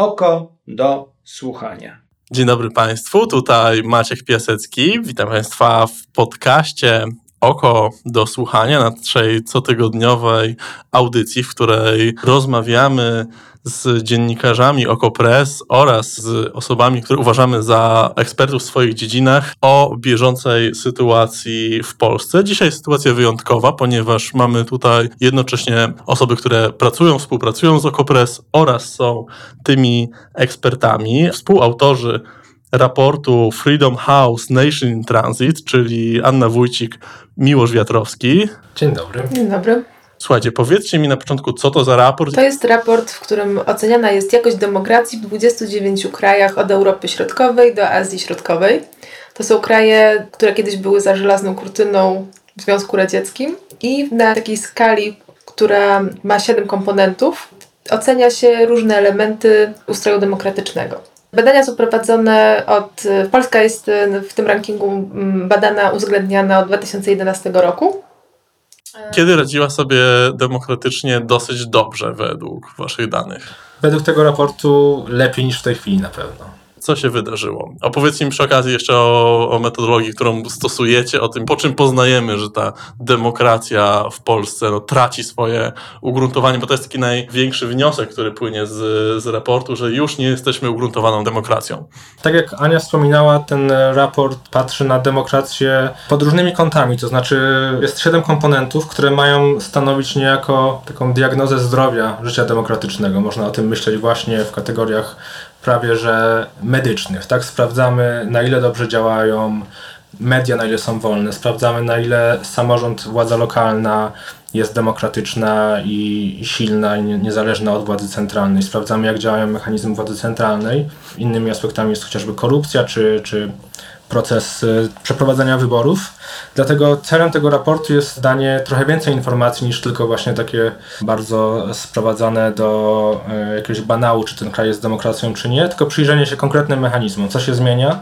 oko do słuchania. Dzień dobry Państwu, tutaj Maciek Piasecki. Witam Państwa w podcaście Oko do słuchania na naszej cotygodniowej audycji, w której rozmawiamy z dziennikarzami OKO.press oraz z osobami, które uważamy za ekspertów w swoich dziedzinach o bieżącej sytuacji w Polsce. Dzisiaj sytuacja wyjątkowa, ponieważ mamy tutaj jednocześnie osoby, które pracują, współpracują z OKO.press oraz są tymi ekspertami. Współautorzy raportu Freedom House Nation in Transit, czyli Anna Wójcik, Miłosz Wiatrowski. Dzień dobry. Dzień dobry. Słuchajcie, powiedzcie mi na początku, co to za raport? To jest raport, w którym oceniana jest jakość demokracji w 29 krajach od Europy Środkowej do Azji Środkowej. To są kraje, które kiedyś były za żelazną kurtyną w Związku Radzieckim i na takiej skali, która ma 7 komponentów, ocenia się różne elementy ustroju demokratycznego. Badania są prowadzone od. Polska jest w tym rankingu badana, uwzględniana od 2011 roku. Kiedy radziła sobie demokratycznie dosyć dobrze według Waszych danych? Według tego raportu lepiej niż w tej chwili na pewno. Co się wydarzyło? Opowiedzcie mi przy okazji jeszcze o, o, metodologii, którą stosujecie, o tym, po czym poznajemy, że ta demokracja w Polsce no, traci swoje ugruntowanie, bo to jest taki największy wniosek, który płynie z, z raportu, że już nie jesteśmy ugruntowaną demokracją. Tak jak Ania wspominała, ten raport patrzy na demokrację pod różnymi kątami, to znaczy jest siedem komponentów, które mają stanowić niejako taką diagnozę zdrowia życia demokratycznego. Można o tym myśleć właśnie w kategoriach prawie że medycznych, tak? Sprawdzamy na ile dobrze działają media, na ile są wolne, sprawdzamy na ile samorząd, władza lokalna jest demokratyczna i silna i niezależna od władzy centralnej. Sprawdzamy jak działają mechanizmy władzy centralnej. Innymi aspektami jest chociażby korupcja czy, czy proces y, przeprowadzania wyborów. Dlatego celem tego raportu jest danie trochę więcej informacji niż tylko właśnie takie bardzo sprowadzane do y, jakiegoś banału, czy ten kraj jest demokracją, czy nie, tylko przyjrzenie się konkretnym mechanizmom, co się zmienia.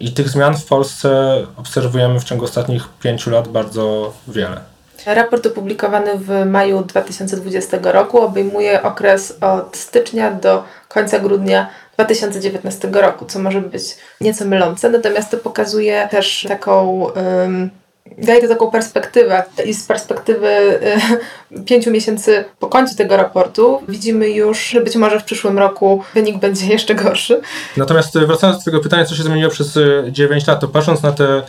I tych zmian w Polsce obserwujemy w ciągu ostatnich pięciu lat bardzo wiele. Raport opublikowany w maju 2020 roku obejmuje okres od stycznia do końca grudnia 2019 roku, co może być nieco mylące, natomiast to pokazuje też taką. Daje to taką perspektywę i z perspektywy y, pięciu miesięcy po końcu tego raportu widzimy już, że być może w przyszłym roku wynik będzie jeszcze gorszy. Natomiast wracając do tego pytania, co się zmieniło przez 9 lat, to patrząc na te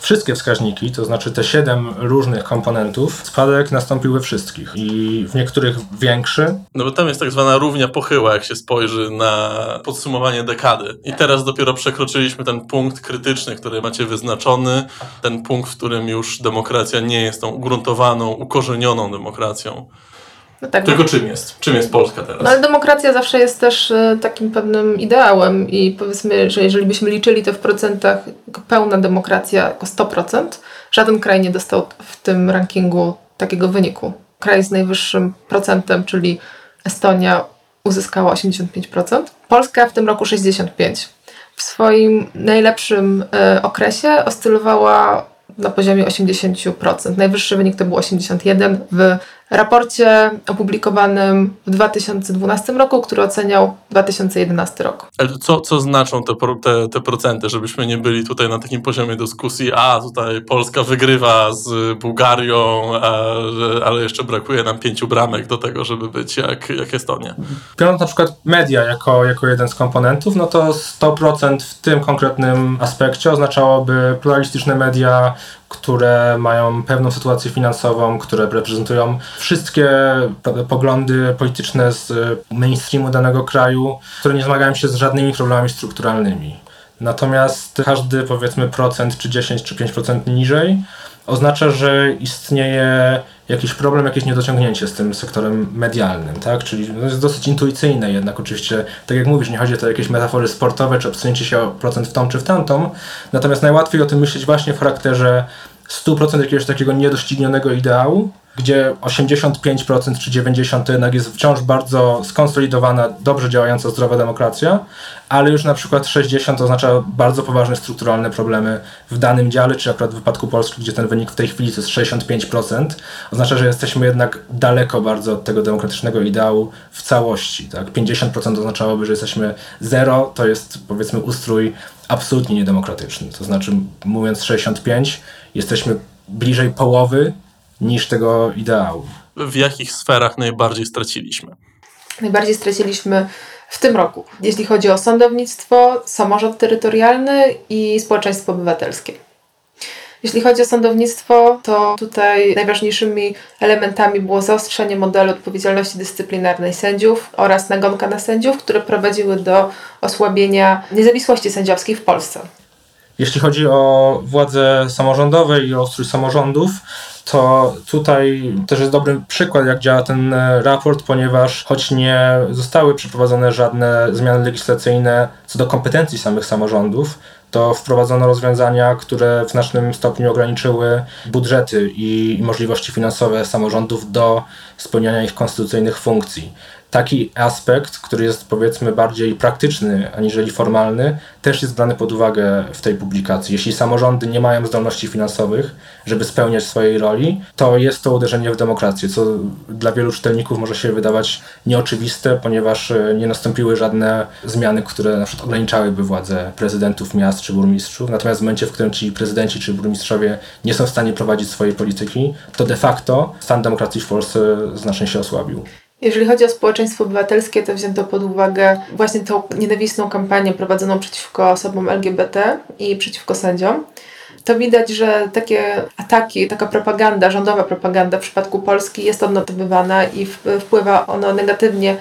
wszystkie wskaźniki, to znaczy te siedem różnych komponentów, spadek nastąpił we wszystkich i w niektórych większy. No bo tam jest tak zwana równia pochyła, jak się spojrzy na podsumowanie dekady. I teraz dopiero przekroczyliśmy ten punkt krytyczny, który macie wyznaczony, ten punkt, w którym już demokracja nie jest tą ugruntowaną, ukorzenioną demokracją. No tak, Tylko no. czym jest? Czym jest Polska teraz? No ale demokracja zawsze jest też e, takim pewnym ideałem i powiedzmy, że jeżeli byśmy liczyli to w procentach pełna demokracja jako 100%, żaden kraj nie dostał w tym rankingu takiego wyniku. Kraj z najwyższym procentem, czyli Estonia uzyskała 85%, Polska w tym roku 65%. W swoim najlepszym y, okresie oscylowała na poziomie 80%. Najwyższy wynik to był 81%. W raporcie opublikowanym w 2012 roku, który oceniał 2011 rok. Ale co, co znaczą te, te, te procenty, żebyśmy nie byli tutaj na takim poziomie dyskusji, a tutaj Polska wygrywa z Bułgarią, a, ale jeszcze brakuje nam pięciu bramek do tego, żeby być jak, jak Estonia. Biorąc na przykład media jako, jako jeden z komponentów, no to 100% w tym konkretnym aspekcie oznaczałoby pluralistyczne media, które mają pewną sytuację finansową, które reprezentują wszystkie poglądy polityczne z mainstreamu danego kraju, które nie zmagają się z żadnymi problemami strukturalnymi. Natomiast każdy powiedzmy procent, czy 10, czy 5% niżej oznacza, że istnieje jakiś problem, jakieś niedociągnięcie z tym sektorem medialnym, tak? Czyli to jest dosyć intuicyjne jednak oczywiście, tak jak mówisz, nie chodzi o jakieś metafory sportowe, czy obsunięcie się o procent w tą czy w tamtą, natomiast najłatwiej o tym myśleć właśnie w charakterze 100% jakiegoś takiego niedoścignionego ideału, gdzie 85% czy 90% to jednak jest wciąż bardzo skonsolidowana, dobrze działająca, zdrowa demokracja, ale już na przykład 60 oznacza bardzo poważne strukturalne problemy w danym dziale, czy akurat w wypadku Polski, gdzie ten wynik w tej chwili to jest 65%, oznacza, że jesteśmy jednak daleko bardzo od tego demokratycznego ideału w całości. Tak? 50% oznaczałoby, że jesteśmy zero, to jest powiedzmy ustrój absolutnie niedemokratyczny. To znaczy, mówiąc 65, jesteśmy bliżej połowy niż tego ideału. W jakich sferach najbardziej straciliśmy? Najbardziej straciliśmy w tym roku, jeśli chodzi o sądownictwo, samorząd terytorialny i społeczeństwo obywatelskie. Jeśli chodzi o sądownictwo, to tutaj najważniejszymi elementami było zaostrzenie modelu odpowiedzialności dyscyplinarnej sędziów oraz nagonka na sędziów, które prowadziły do osłabienia niezawisłości sędziowskiej w Polsce. Jeśli chodzi o władze samorządowe i o samorządów, to tutaj też jest dobry przykład, jak działa ten e, raport, ponieważ choć nie zostały przeprowadzone żadne zmiany legislacyjne co do kompetencji samych samorządów, to wprowadzono rozwiązania, które w znacznym stopniu ograniczyły budżety i możliwości finansowe samorządów do spełniania ich konstytucyjnych funkcji taki aspekt, który jest powiedzmy bardziej praktyczny aniżeli formalny, też jest brany pod uwagę w tej publikacji. Jeśli samorządy nie mają zdolności finansowych, żeby spełniać swojej roli, to jest to uderzenie w demokrację, co dla wielu czytelników może się wydawać nieoczywiste, ponieważ e, nie nastąpiły żadne zmiany, które na przykład ograniczałyby władzę prezydentów miast czy burmistrzów. Natomiast w momencie, w którym ci prezydenci czy burmistrzowie nie są w stanie prowadzić swojej polityki, to de facto stan demokracji w Polsce znacznie się osłabił. Jeżeli chodzi o społeczeństwo obywatelskie, to wzięto pod uwagę właśnie tą nienawistną kampanię prowadzoną przeciwko osobom LGBT i przeciwko sędziom. To widać, że takie ataki, taka propaganda, rządowa propaganda w przypadku Polski jest odnotowywana i wpływa ono negatywnie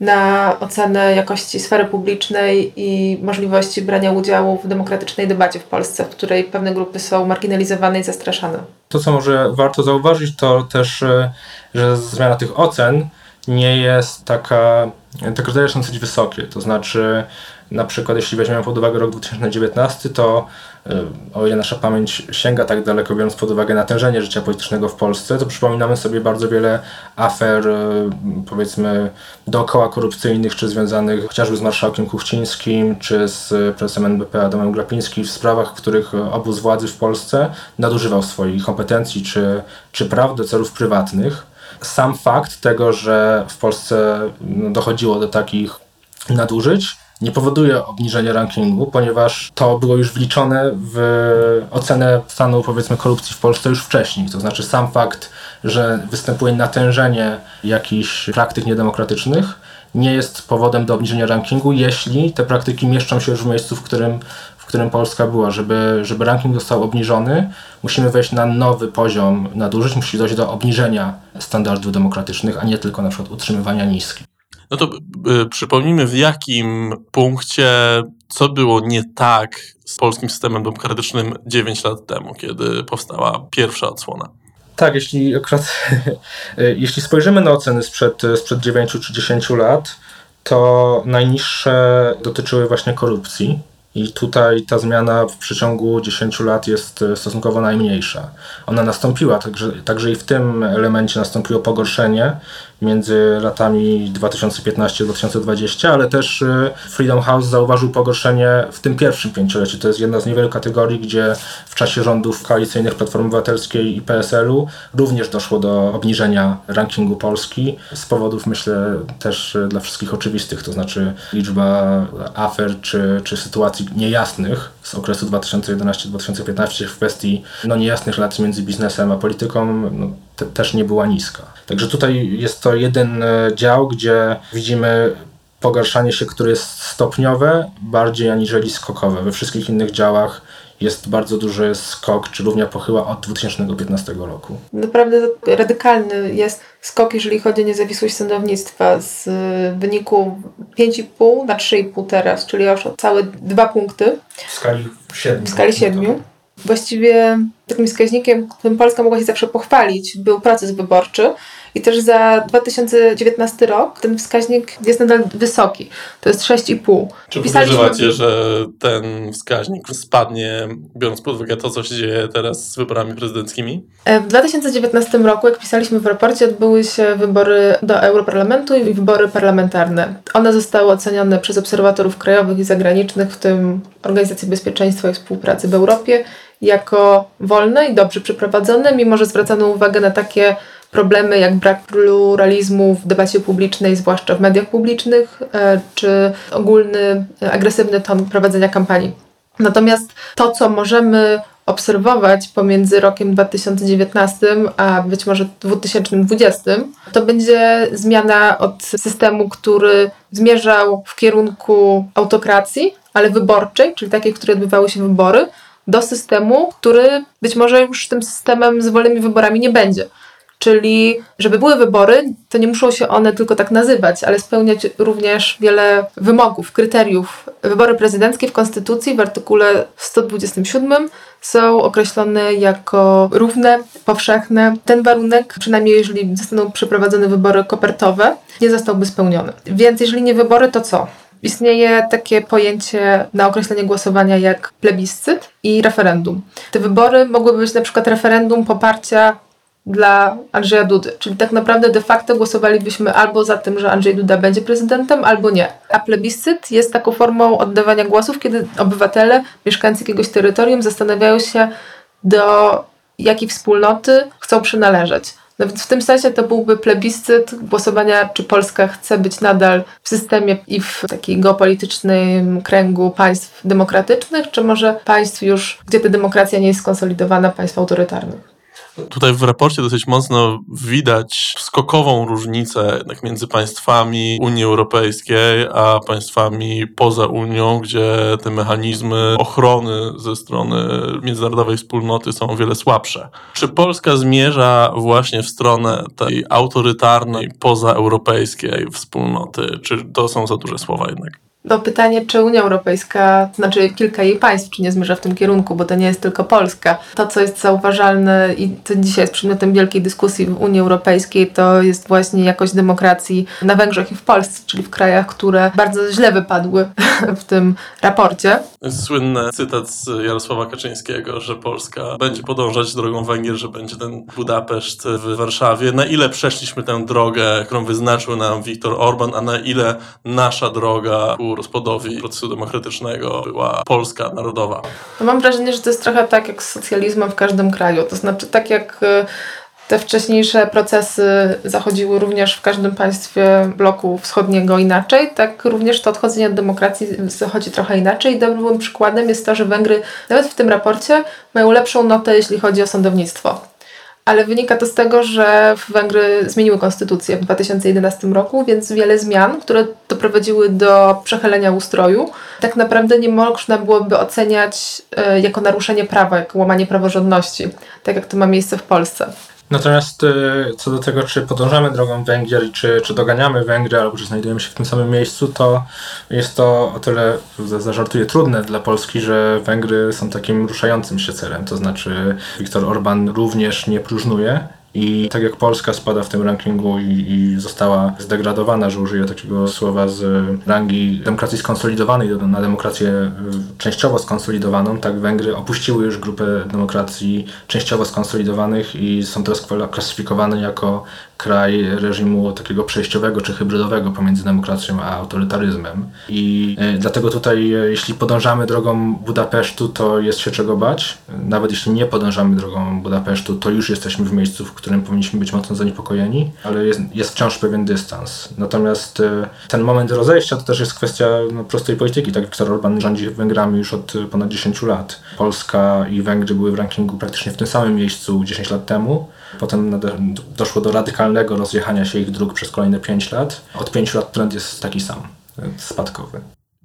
na ocenę jakości sfery publicznej i możliwości brania udziału w demokratycznej debacie w Polsce, w której pewne grupy są marginalizowane i zastraszane. To, co może warto zauważyć, to też, e, że zmiana tych ocen nie jest taka, te kryteria są dosyć wysokie. To znaczy, na przykład, jeśli weźmiemy pod uwagę rok 2019, to y, o ile nasza pamięć sięga tak daleko, biorąc pod uwagę natężenie życia politycznego w Polsce, to przypominamy sobie bardzo wiele afer, y, powiedzmy, dookoła korupcyjnych, czy związanych chociażby z marszałkiem Kuchcińskim, czy z prezesem NBP Adamem Glapińskim, w sprawach, w których obóz władzy w Polsce nadużywał swoich kompetencji czy, czy praw do celów prywatnych sam fakt tego, że w Polsce no, dochodziło do takich nadużyć, nie powoduje obniżenia rankingu, ponieważ to było już wliczone w ocenę stanu powiedzmy korupcji w Polsce już wcześniej. To znaczy sam fakt, że występuje natężenie jakichś praktyk niedemokratycznych, nie jest powodem do obniżenia rankingu, jeśli te praktyki mieszczą się już w miejscu, w którym którym Polska była. Żeby, żeby ranking został obniżony, musimy wejść na nowy poziom nadużyć, musi dojść do obniżenia standardów demokratycznych, a nie tylko na przykład utrzymywania niskich. No to y, przypomnijmy, w jakim punkcie, co było nie tak z polskim systemem demokratycznym 9 lat temu, kiedy powstała pierwsza odsłona. Tak, jeśli akurat, jeśli spojrzymy na oceny sprzed, sprzed 9 czy 10 lat, to najniższe dotyczyły właśnie korupcji. I tutaj ta zmiana w przeciągu 10 lat jest e, stosunkowo najmniejsza. Ona nastąpiła, także, także i w tym elemencie nastąpiło pogorszenie między latami 2015-2020, ale też y, Freedom House zauważył pogorszenie w tym pierwszym pięcioleciu. To jest jedna z niewielu kategorii, gdzie w czasie rządów koalicyjnych Platformy Obywatelskiej i PSL-u również doszło do obniżenia rankingu Polski z powodów, myślę, też dla wszystkich oczywistych, to znaczy liczba afer czy, czy sytuacji niejasnych z okresu 2011-2015 w kwestii no, niejasnych relacji między biznesem a polityką no, te, też nie była niska. Także tutaj jest to jeden e, dział, gdzie widzimy pogarszanie się, które jest stopniowe, bardziej aniżeli skokowe. We wszystkich innych działach jest bardzo duży skok, czy równia pochyła od 2015 roku. Naprawdę radykalny jest skok, jeżeli chodzi o niezawisłość sądownictwa z wyniku 5,5 na 3,5 teraz, czyli już o całe dwa punkty. W skali 7. W skali 7. Właściwie takim wskaźnikiem, którym Polska mogła się zawsze pochwalić, był proces wyborczy I też za 2019 rok ten wskaźnik jest nadal wysoki. To jest 6,5. Czy Pisaliśmy- podejrzewacie, że ten wskaźnik spadnie, biorąc pod uwagę to, co się dzieje teraz z wyborami prezydenckimi? E, W 2019 roku, jak pisaliśmy w raporcie, odbyły się wybory do Europarlamentu i wybory parlamentarne. One zostały ocenione przez obserwatorów krajowych i zagranicznych, w tym Organizację Bezpieczeństwa i Współpracy w Europie, jako wolne i dobrze przeprowadzone, mimo że zwracano uwagę na takie problemy jak brak pluralizmu w debacie publicznej, zwłaszcza w mediach publicznych, e, czy ogólny e, agresywny ton prowadzenia kampanii. Natomiast to, co możemy obserwować pomiędzy rokiem 2019 a być może 2020, to będzie zmiana od systemu, który zmierzał w kierunku autokracji, ale wyborczej, czyli takiej, w której odbywały się wybory, do systemu, który być może już tym systemem z wolnymi wyborami nie będzie. Czyli, żeby były wybory, to nie muszą się one tylko tak nazywać, ale spełniać również wiele wymogów, kryteriów. Wybory prezydenckie w Konstytucji w artykule 127 są określone jako równe, powszechne. Ten warunek, przynajmniej jeżeli zostaną przeprowadzone wybory kopertowe, nie zostałby spełniony. Więc jeżeli nie wybory, to co? Istnieje takie pojęcie na określenie głosowania jak plebiscyt i referendum. Te wybory mogłyby być na przykład referendum poparcia dla Andrzeja Dudy. Czyli tak naprawdę de facto głosowalibyśmy albo za tym, że Andrzej Duda będzie prezydentem, albo nie. A plebiscyt jest taką formą oddawania głosów, kiedy obywatele mieszkający jakiegoś terytorium zastanawiają się, do jakiej wspólnoty chcą przynależeć. No więc w tym sensie to byłby plebiscyt głosowania, czy Polska chce być nadal w systemie i w takiej geopolitycznym kręgu państw demokratycznych, czy może państw już, gdzie ta demokracja nie jest skonsolidowana, państw autorytarnych. Tutaj w raporcie dosyć mocno widać skokową różnicę jednak między państwami Unii Europejskiej a państwami poza Unią, gdzie te mechanizmy ochrony ze strony międzynarodowej wspólnoty są o wiele słabsze. Czy Polska zmierza właśnie w stronę tej autorytarnej, pozaeuropejskiej wspólnoty? Czy to są za duże słowa jednak? No pytanie, czy Unia Europejska, to znaczy kilka jej państw, czy nie zmierza w tym kierunku, bo to nie jest tylko Polska. To, co jest zauważalne i co dzisiaj jest przedmiotem wielkiej dyskusji w Unii Europejskiej, to jest właśnie jakość demokracji na Węgrzech i w Polsce, czyli w krajach, które bardzo źle wypadły w tym raporcie. Słynny cytat z Jarosława Kaczyńskiego, że Polska będzie podążać drogą Węgier, że będzie ten Budapeszt w Warszawie. Na ile przeszliśmy tę drogę, którą wyznaczył nam Viktor Orban, a na ile nasza droga ku rozpadowi procesu demokratycznego była polska, narodowa? No mam wrażenie, że to jest trochę tak jak z socjalizmem w każdym kraju. To znaczy, tak jak y, te wcześniejsze procesy zachodziły również w każdym państwie bloku wschodniego inaczej, tak również to odchodzenie od demokracji zachodzi trochę inaczej. Dobrym przykładem jest to, że Węgry nawet w tym raporcie mają lepszą notę, jeśli chodzi o sądownictwo. Ale wynika to z tego, że Węgry zmieniły konstytucję w 2011 roku, więc wiele zmian, które doprowadziły do przechylenia ustroju, tak naprawdę nie można byłoby oceniać e, jako naruszenie prawa, jako łamanie praworządności, tak jak to ma miejsce w Polsce. Natomiast y, co do tego, czy podążamy drogą Węgier czy, czy doganiamy Węgry, albo czy znajdujemy się w tym samym miejscu, to jest to o tyle, za- zażartuję, trudne dla Polski, że Węgry są takim ruszającym się celem. To znaczy Viktor Orban również nie próżnuje i tak jak Polska spada w tym rankingu i, i została zdegradowana, że użyję takiego słowa z rangi demokracji skonsolidowanej do- na demokrację częściowo skonsolidowaną, tak Węgry opuściły już grupę demokracji częściowo skonsolidowanych i są teraz klasyfikowane jako kraj reżimu takiego przejściowego czy hybrydowego pomiędzy demokracją a autorytaryzmem. I e, dlatego tutaj, e, jeśli podążamy drogą Budapesztu, to jest się czego bać. Nawet jeśli nie podążamy drogą Budapesztu, to już jesteśmy w miejscu, w którym powinniśmy być mocno zaniepokojeni, ale jest, jest wciąż pewien dystans. Natomiast e, ten moment rozejścia to też jest kwestia no, prostej polityki. Tak Viktor Orban rządzi Węgrami już od e, ponad 10 lat. Polska i Węgry były w rankingu praktycznie w tym samym miejscu 10 lat temu. Potem doszło do radykalnego rozjechania się ich dróg przez kolejne 5 lat. Od 5 lat trend jest taki sam, e, spadkowy.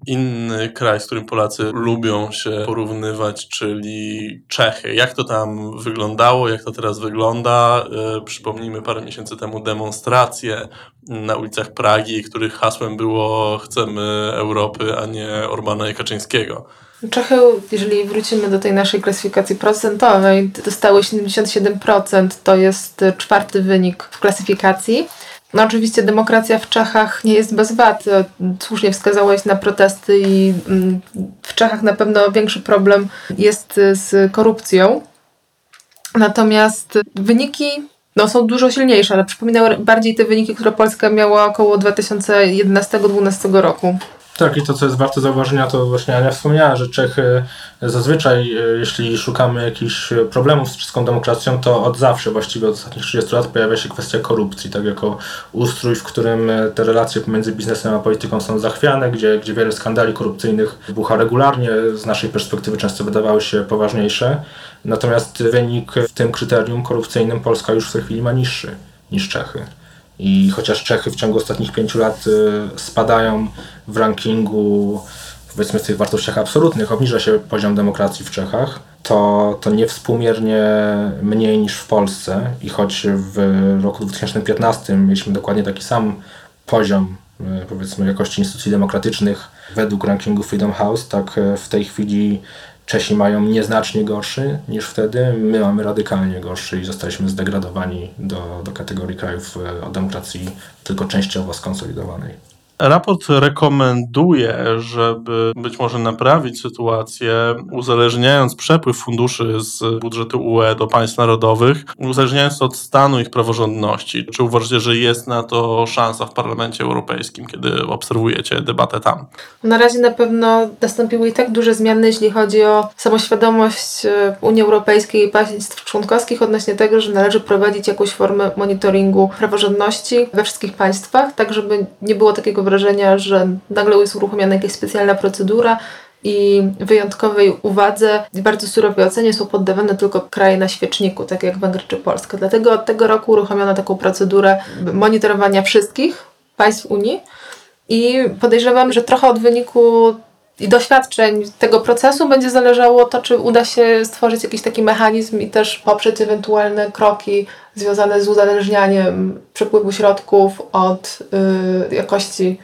Inny kraj, z którym Polacy lubią się porównywać, czyli Czechy. Jak to tam wyglądało, jak to teraz wygląda? E, Przypomnijmy parę miesięcy temu demonstracje na ulicach Pragi, których hasłem było chcemy Europy, a nie Orbana i Kaczyńskiego. Czechy, jeżeli wrócimy do tej naszej klasyfikacji procentowej, dostały 77%, to jest czwarty wynik w klasyfikacji. No oczywiście demokracja w Czechach nie jest bez wad. Słusznie wskazałeś na protesty i mm, w Czechach na pewno większy problem jest z korupcją. Natomiast wyniki no, są dużo silniejsze, ale przypominały bardziej te wyniki, które Polska miała około 2011-2012 roku. Tak, i to, co jest warte zauważenia, to właśnie Ania wspomniała, że Czechy zazwyczaj, e, jeśli szukamy jakichś problemów z czeską demokracją, to od zawsze, właściwie od ostatnich 30 lat, pojawia się kwestia korupcji, tak jako ustrój, w którym te relacje pomiędzy biznesem a polityką są zachwiane, gdzie, gdzie wiele skandali korupcyjnych bucha regularnie, z naszej perspektywy często wydawały się poważniejsze. Natomiast wynik w tym kryterium korupcyjnym Polska już w tej chwili ma niższy niż Czechy. I chociaż Czechy w ciągu ostatnich pięciu lat y, spadają w rankingu, powiedzmy w tych wartościach absolutnych, obniża się poziom demokracji w Czechach, to, to niewspółmiernie mniej niż w Polsce. I choć w roku 2015 mieliśmy dokładnie taki sam poziom, y, powiedzmy, jakości instytucji demokratycznych według rankingu Freedom House, tak y, w tej chwili Czesi mają nieznacznie gorszy niż wtedy, my mamy radykalnie gorszy i zostaliśmy zdegradowani do, do kategorii krajów e, o demokracji tylko częściowo skonsolidowanej. Raport rekomenduje, żeby być może naprawić sytuację, uzależniając przepływ funduszy z budżetu UE do państw narodowych, uzależniając od stanu ich praworządności. Czy uważacie, że jest na to szansa w Parlamencie Europejskim, kiedy obserwujecie debatę tam? Na razie na pewno nastąpiły i tak duże zmiany, jeśli chodzi o samoświadomość e, Unii Europejskiej i państw członkowskich odnośnie tego, że należy prowadzić jakąś formę monitoringu praworządności we wszystkich państwach, tak żeby nie było takiego wrażenia, że nagle jest uruchomiona jakaś specjalna procedura i wyjątkowej uwadze i bardzo surowej ocenie są poddawane tylko kraje na świeczniku, tak jak Węgry czy Polska. Dlatego od tego roku uruchomiono taką procedurę monitorowania wszystkich państw Unii i podejrzewam, że trochę od wyniku i doświadczeń tego procesu będzie zależało to, czy uda się stworzyć jakiś taki mechanizm i też poprzeć ewentualne kroki związane z uzależnianiem przepływu środków od y, jakości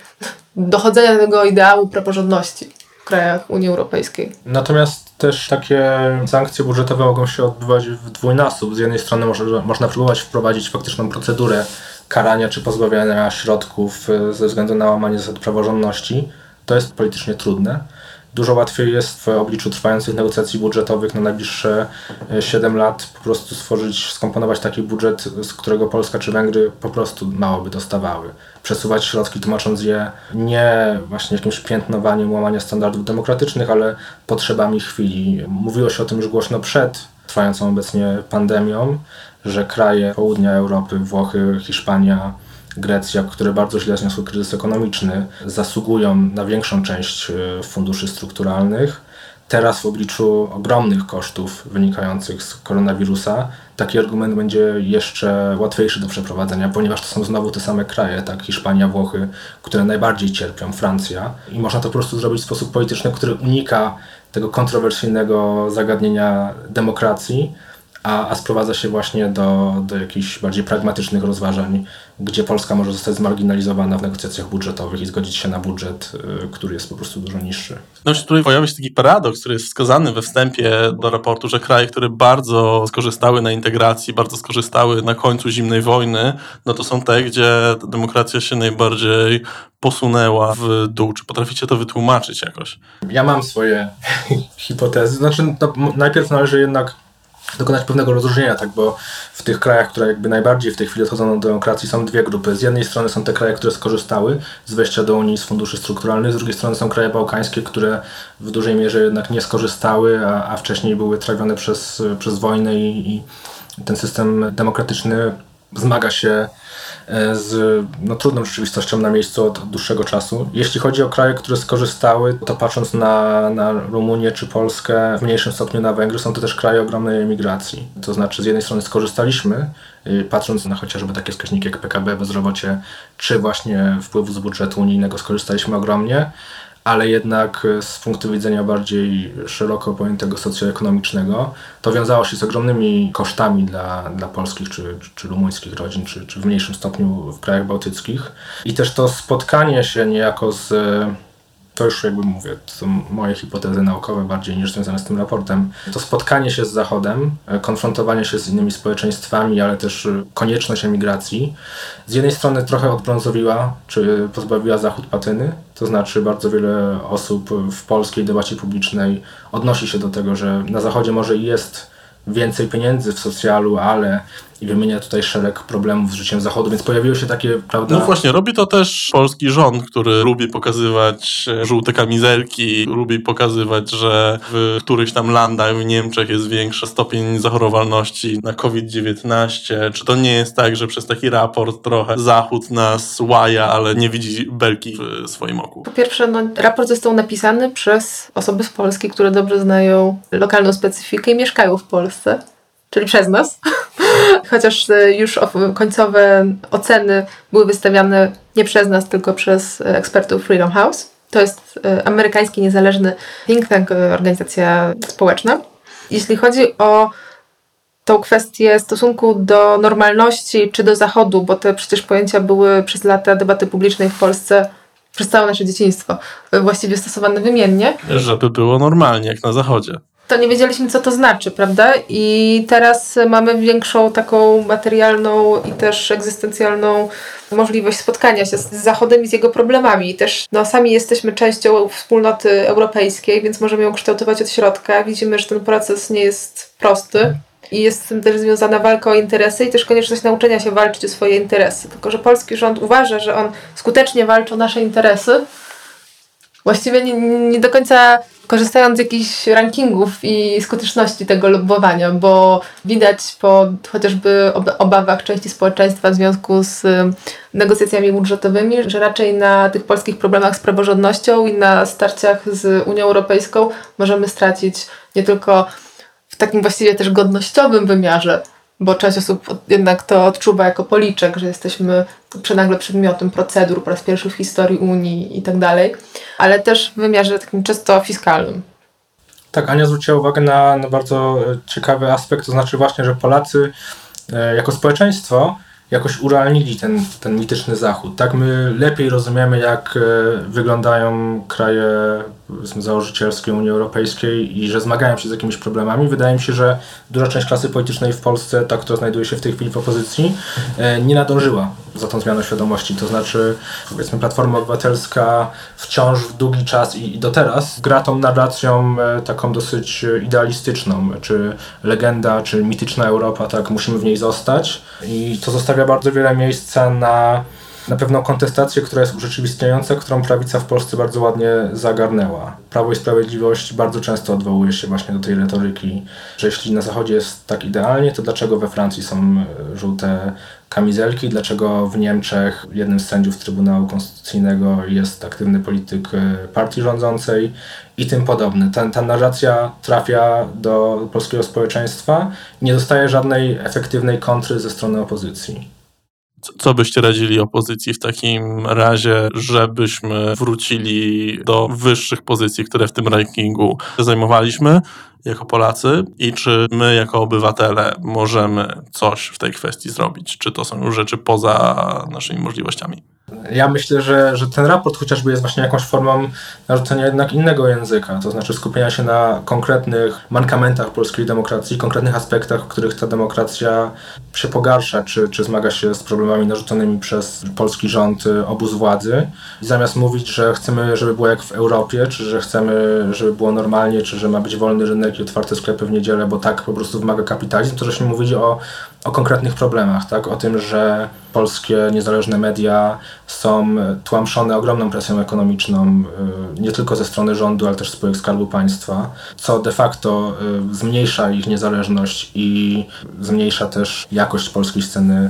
dochodzenia do tego ideału praworządności w krajach Unii Europejskiej. Natomiast też takie sankcje budżetowe mogą się odbywać w dwójnasób. Z jednej strony można, można próbować wprowadzić faktyczną procedurę karania czy pozbawiania środków y, ze względu na łamanie zasad praworządności. To jest politycznie trudne. Dużo łatwiej jest w obliczu trwających negocjacji budżetowych na najbliższe 7 e, lat po prostu stworzyć, skomponować taki budżet, z którego Polska czy Węgry po prostu mało by dostawały. Przesuwać środki, tłumacząc je nie właśnie jakimś piętnowaniem łamania standardów demokratycznych, ale potrzebami chwili. Mówiło się o tym już głośno przed trwającą obecnie pandemią, że kraje południa Europy, Włochy, Hiszpania, Grecja, które bardzo źle zniosły kryzys ekonomiczny, zasługują na większą część e, funduszy strukturalnych. Teraz w obliczu ogromnych kosztów wynikających z koronawirusa taki argument będzie jeszcze łatwiejszy do przeprowadzenia, ponieważ to są znowu te same kraje, tak? Hiszpania, Włochy, które najbardziej cierpią, Francja. I można to po prostu zrobić w sposób polityczny, który unika tego kontrowersyjnego zagadnienia demokracji, a, a sprowadza się właśnie do, do jakichś bardziej pragmatycznych rozważań, gdzie Polska może zostać zmarginalizowana w negocjacjach budżetowych i zgodzić się na budżet, y, który jest po prostu dużo niższy. No tutaj pojawia się taki paradoks, który jest wskazany we wstępie do raportu, że kraje, które bardzo skorzystały na integracji, bardzo skorzystały na końcu zimnej wojny, no to są te, gdzie demokracja się najbardziej posunęła w dół. Czy potraficie to wytłumaczyć jakoś? Ja mam swoje hipotezy. Znaczy, najpierw należy jednak dokonać pewnego rozróżnienia, tak, bo w tych krajach, które jakby najbardziej w tej chwili odchodzą do demokracji są dwie grupy. Z jednej strony są te kraje, które skorzystały z wejścia do Unii z funduszy strukturalnych, z drugiej strony są kraje bałkańskie, które w dużej mierze jednak nie skorzystały, a, a wcześniej były trawione przez, przez wojnę i, i ten system demokratyczny zmaga się z no, trudną rzeczywistością na miejscu od, dłuższego czasu. Jeśli chodzi o kraje, które skorzystały, to patrząc na, na Rumunię czy Polskę, w mniejszym stopniu na Węgry, są to też kraje ogromnej emigracji. To znaczy, z jednej strony skorzystaliśmy, y, patrząc na chociażby takie wskaźniki jak PKB, bezrobocie, czy właśnie wpływu z budżetu unijnego, skorzystaliśmy ogromnie ale jednak e, z punktu widzenia bardziej szeroko pojętego socjoekonomicznego, to wiązało się z ogromnymi kosztami dla, dla polskich czy, czy rumuńskich rodzin, czy, czy w mniejszym stopniu w krajach bałtyckich. I też to spotkanie się niejako z to już jakby mówię, to są moje hipotezy naukowe bardziej niż związane z tym raportem, to spotkanie się z Zachodem, e, konfrontowanie się z innymi społeczeństwami, ale też e, konieczność emigracji, z jednej strony trochę odbrązowiła, czy pozbawiła Zachód patyny, to znaczy bardzo wiele osób w polskiej debacie publicznej odnosi się do tego, że na Zachodzie może jest więcej pieniędzy w socjalu, ale i wymienia tutaj szereg problemów z życiem Zachodu, więc pojawiły się takie, prawda... No właśnie, robi to też polski rząd, który lubi pokazywać e, żółte kamizelki, lubi pokazywać, że w którychś tam landach w Niemczech jest większy stopień zachorowalności na COVID-19. Czy to nie jest tak, że przez taki raport trochę Zachód nas łaja, ale nie widzi belki w swoim oku? Po pierwsze, no, raport został napisany przez osoby z Polski, które dobrze znają lokalną specyfikę i mieszkają w Polsce czyli przez nas. Chociaż e, już końcowe oceny były wystawiane nie przez nas, tylko przez e, ekspertów Freedom House. To jest e, amerykański niezależny think tank, organizacja społeczna. Jeśli chodzi o tą kwestię stosunku do normalności czy do Zachodu, bo te przecież pojęcia były przez lata debaty publicznej w Polsce przez całe nasze dzieciństwo właściwie stosowane wymiennie. Żeby było normalnie, jak na Zachodzie to nie wiedzieliśmy, co to znaczy, prawda? I teraz mamy większą taką materialną i też egzystencjalną możliwość spotkania się z Zachodem i z jego problemami. I też no, sami jesteśmy częścią wspólnoty europejskiej, więc możemy ją kształtować od środka. Widzimy, że ten proces nie jest prosty. I jest z tym też związana walka o interesy i też konieczność nauczenia się walczyć o swoje interesy. Tylko, że polski rząd uważa, że on skutecznie walczy o nasze interesy, właściwie nie, nie do końca korzystając z jakichś rankingów i skuteczności tego lobbowania, bo widać po chociażby obawach części społeczeństwa w związku z negocjacjami budżetowymi, że raczej na tych polskich problemach z praworządnością i na starciach z Unią Europejską możemy stracić nie tylko w takim właściwie też godnościowym wymiarze, bo część osób jednak to odczuwa jako policzek, że jesteśmy nagle przedmiotem procedur po raz pierwszy w historii Unii i tak dalej, ale też w wymiarze takim czysto fiskalnym. Tak, Ania zwróciła uwagę na, na bardzo e, ciekawy aspekt, to znaczy właśnie, że Polacy e, jako społeczeństwo jakoś urealnili ten, ten mityczny Zachód. Tak my lepiej rozumiemy, jak e, wyglądają kraje założycielskie Unii Europejskiej i że zmagają się z jakimiś problemami. Wydaje mi się, że duża część klasy politycznej w Polsce, ta, która znajduje się w tej chwili w opozycji, e, nie nadążyła za tą zmianą świadomości. To znaczy, powiedzmy, Platforma Obywatelska wciąż w długi czas i, do teraz gra tą narracją e, taką dosyć idealistyczną, czy legenda, czy mityczna Europa, tak, musimy w niej zostać. I to zostawia bardzo wiele miejsca na na pewną kontestację, która jest urzeczywistniająca, którą prawica w Polsce bardzo ładnie zagarnęła. Prawo i Sprawiedliwość bardzo często odwołuje się właśnie do tej retoryki, że jeśli na Zachodzie jest tak idealnie, to dlaczego we Francji są e, żółte kamizelki, dlaczego w Niemczech jednym z sędziów Trybunału Konstytucyjnego jest aktywny polityk e, partii rządzącej i tym podobne. Ta, ta narracja trafia do polskiego społeczeństwa i nie dostaje żadnej efektywnej kontry ze strony opozycji. Co byście radzili opozycji w takim razie, żebyśmy wrócili do wyższych pozycji, które w tym rankingu zajmowaliśmy jako Polacy i czy my jako obywatele możemy coś w tej kwestii zrobić? Czy to są już rzeczy poza naszymi możliwościami? Ja myślę, że, że ten raport chociażby jest właśnie jakąś formą narzucenia jednak innego języka, to znaczy skupienia się na konkretnych mankamentach polskiej demokracji, konkretnych aspektach, w których ta demokracja się pogarsza, czy, czy zmaga się z problemami narzuconymi przez polski rząd, y, obóz władzy. I zamiast mówić, że chcemy, żeby było jak w Europie, czy że chcemy, żeby było normalnie, czy że ma być wolny rynek i otwarte sklepy w niedzielę, bo tak po prostu wymaga kapitalizm, to żeśmy mówili o o konkretnych problemach, tak? o tym, że polskie niezależne media są tłamszone ogromną presją ekonomiczną, y, nie tylko ze strony rządu, ale też spółek Skarbu Państwa, co de facto y, zmniejsza ich niezależność i zmniejsza też jakość polskiej sceny,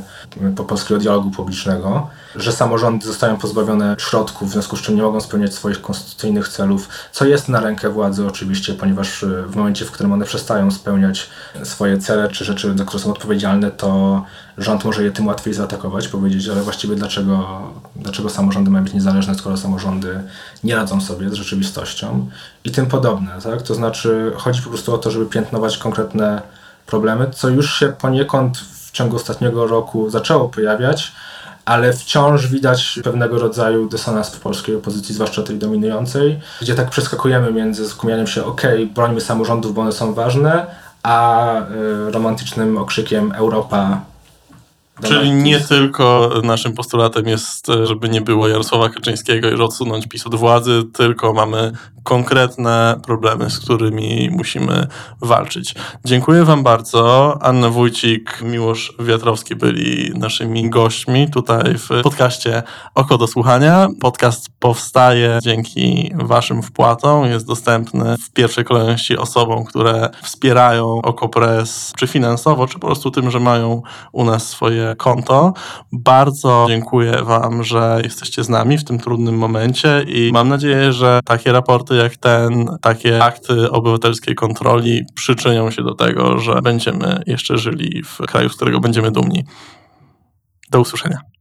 y, polskiego dialogu publicznego, że samorządy zostają pozbawione środków, w związku z czym nie mogą spełniać swoich konstytucyjnych celów, co jest na rękę władzy oczywiście, ponieważ w momencie, w którym one przestają spełniać swoje cele czy rzeczy, za które są odpowiedzialne, to rząd może je tym łatwiej zaatakować, powiedzieć, ale właściwie dlaczego, dlaczego samorządy mają być niezależne, skoro samorządy nie radzą sobie z rzeczywistością i tym podobne. Tak? To znaczy chodzi po prostu o to, żeby piętnować konkretne problemy, co już się poniekąd w ciągu ostatniego roku zaczęło pojawiać, ale wciąż widać pewnego rodzaju dysonans w polskiej opozycji, zwłaszcza tej dominującej, gdzie tak przeskakujemy między skupianiem się, ok, brońmy samorządów, bo one są ważne, a y, romantycznym okrzykiem Europa Czyli nie tylko naszym postulatem jest, żeby nie było Jarosława Kaczyńskiego i odsunąć PiS od władzy, tylko mamy konkretne problemy, z którymi musimy walczyć. Dziękuję Wam bardzo. Anna Wójcik, Miłosz Wiatrowski byli naszymi gośćmi tutaj w podcaście Oko do Słuchania. Podcast powstaje dzięki Waszym wpłatom. Jest dostępny w pierwszej kolejności osobom, które wspierają OkoPress, czy finansowo, czy po prostu tym, że mają u nas swoje konto. Bardzo dziękuję Wam, że jesteście z nami w tym trudnym momencie i mam nadzieję, że takie raporty jak ten, takie akty obywatelskiej kontroli przyczynią się do tego, że będziemy jeszcze żyli w kraju, z którego będziemy dumni. Do usłyszenia.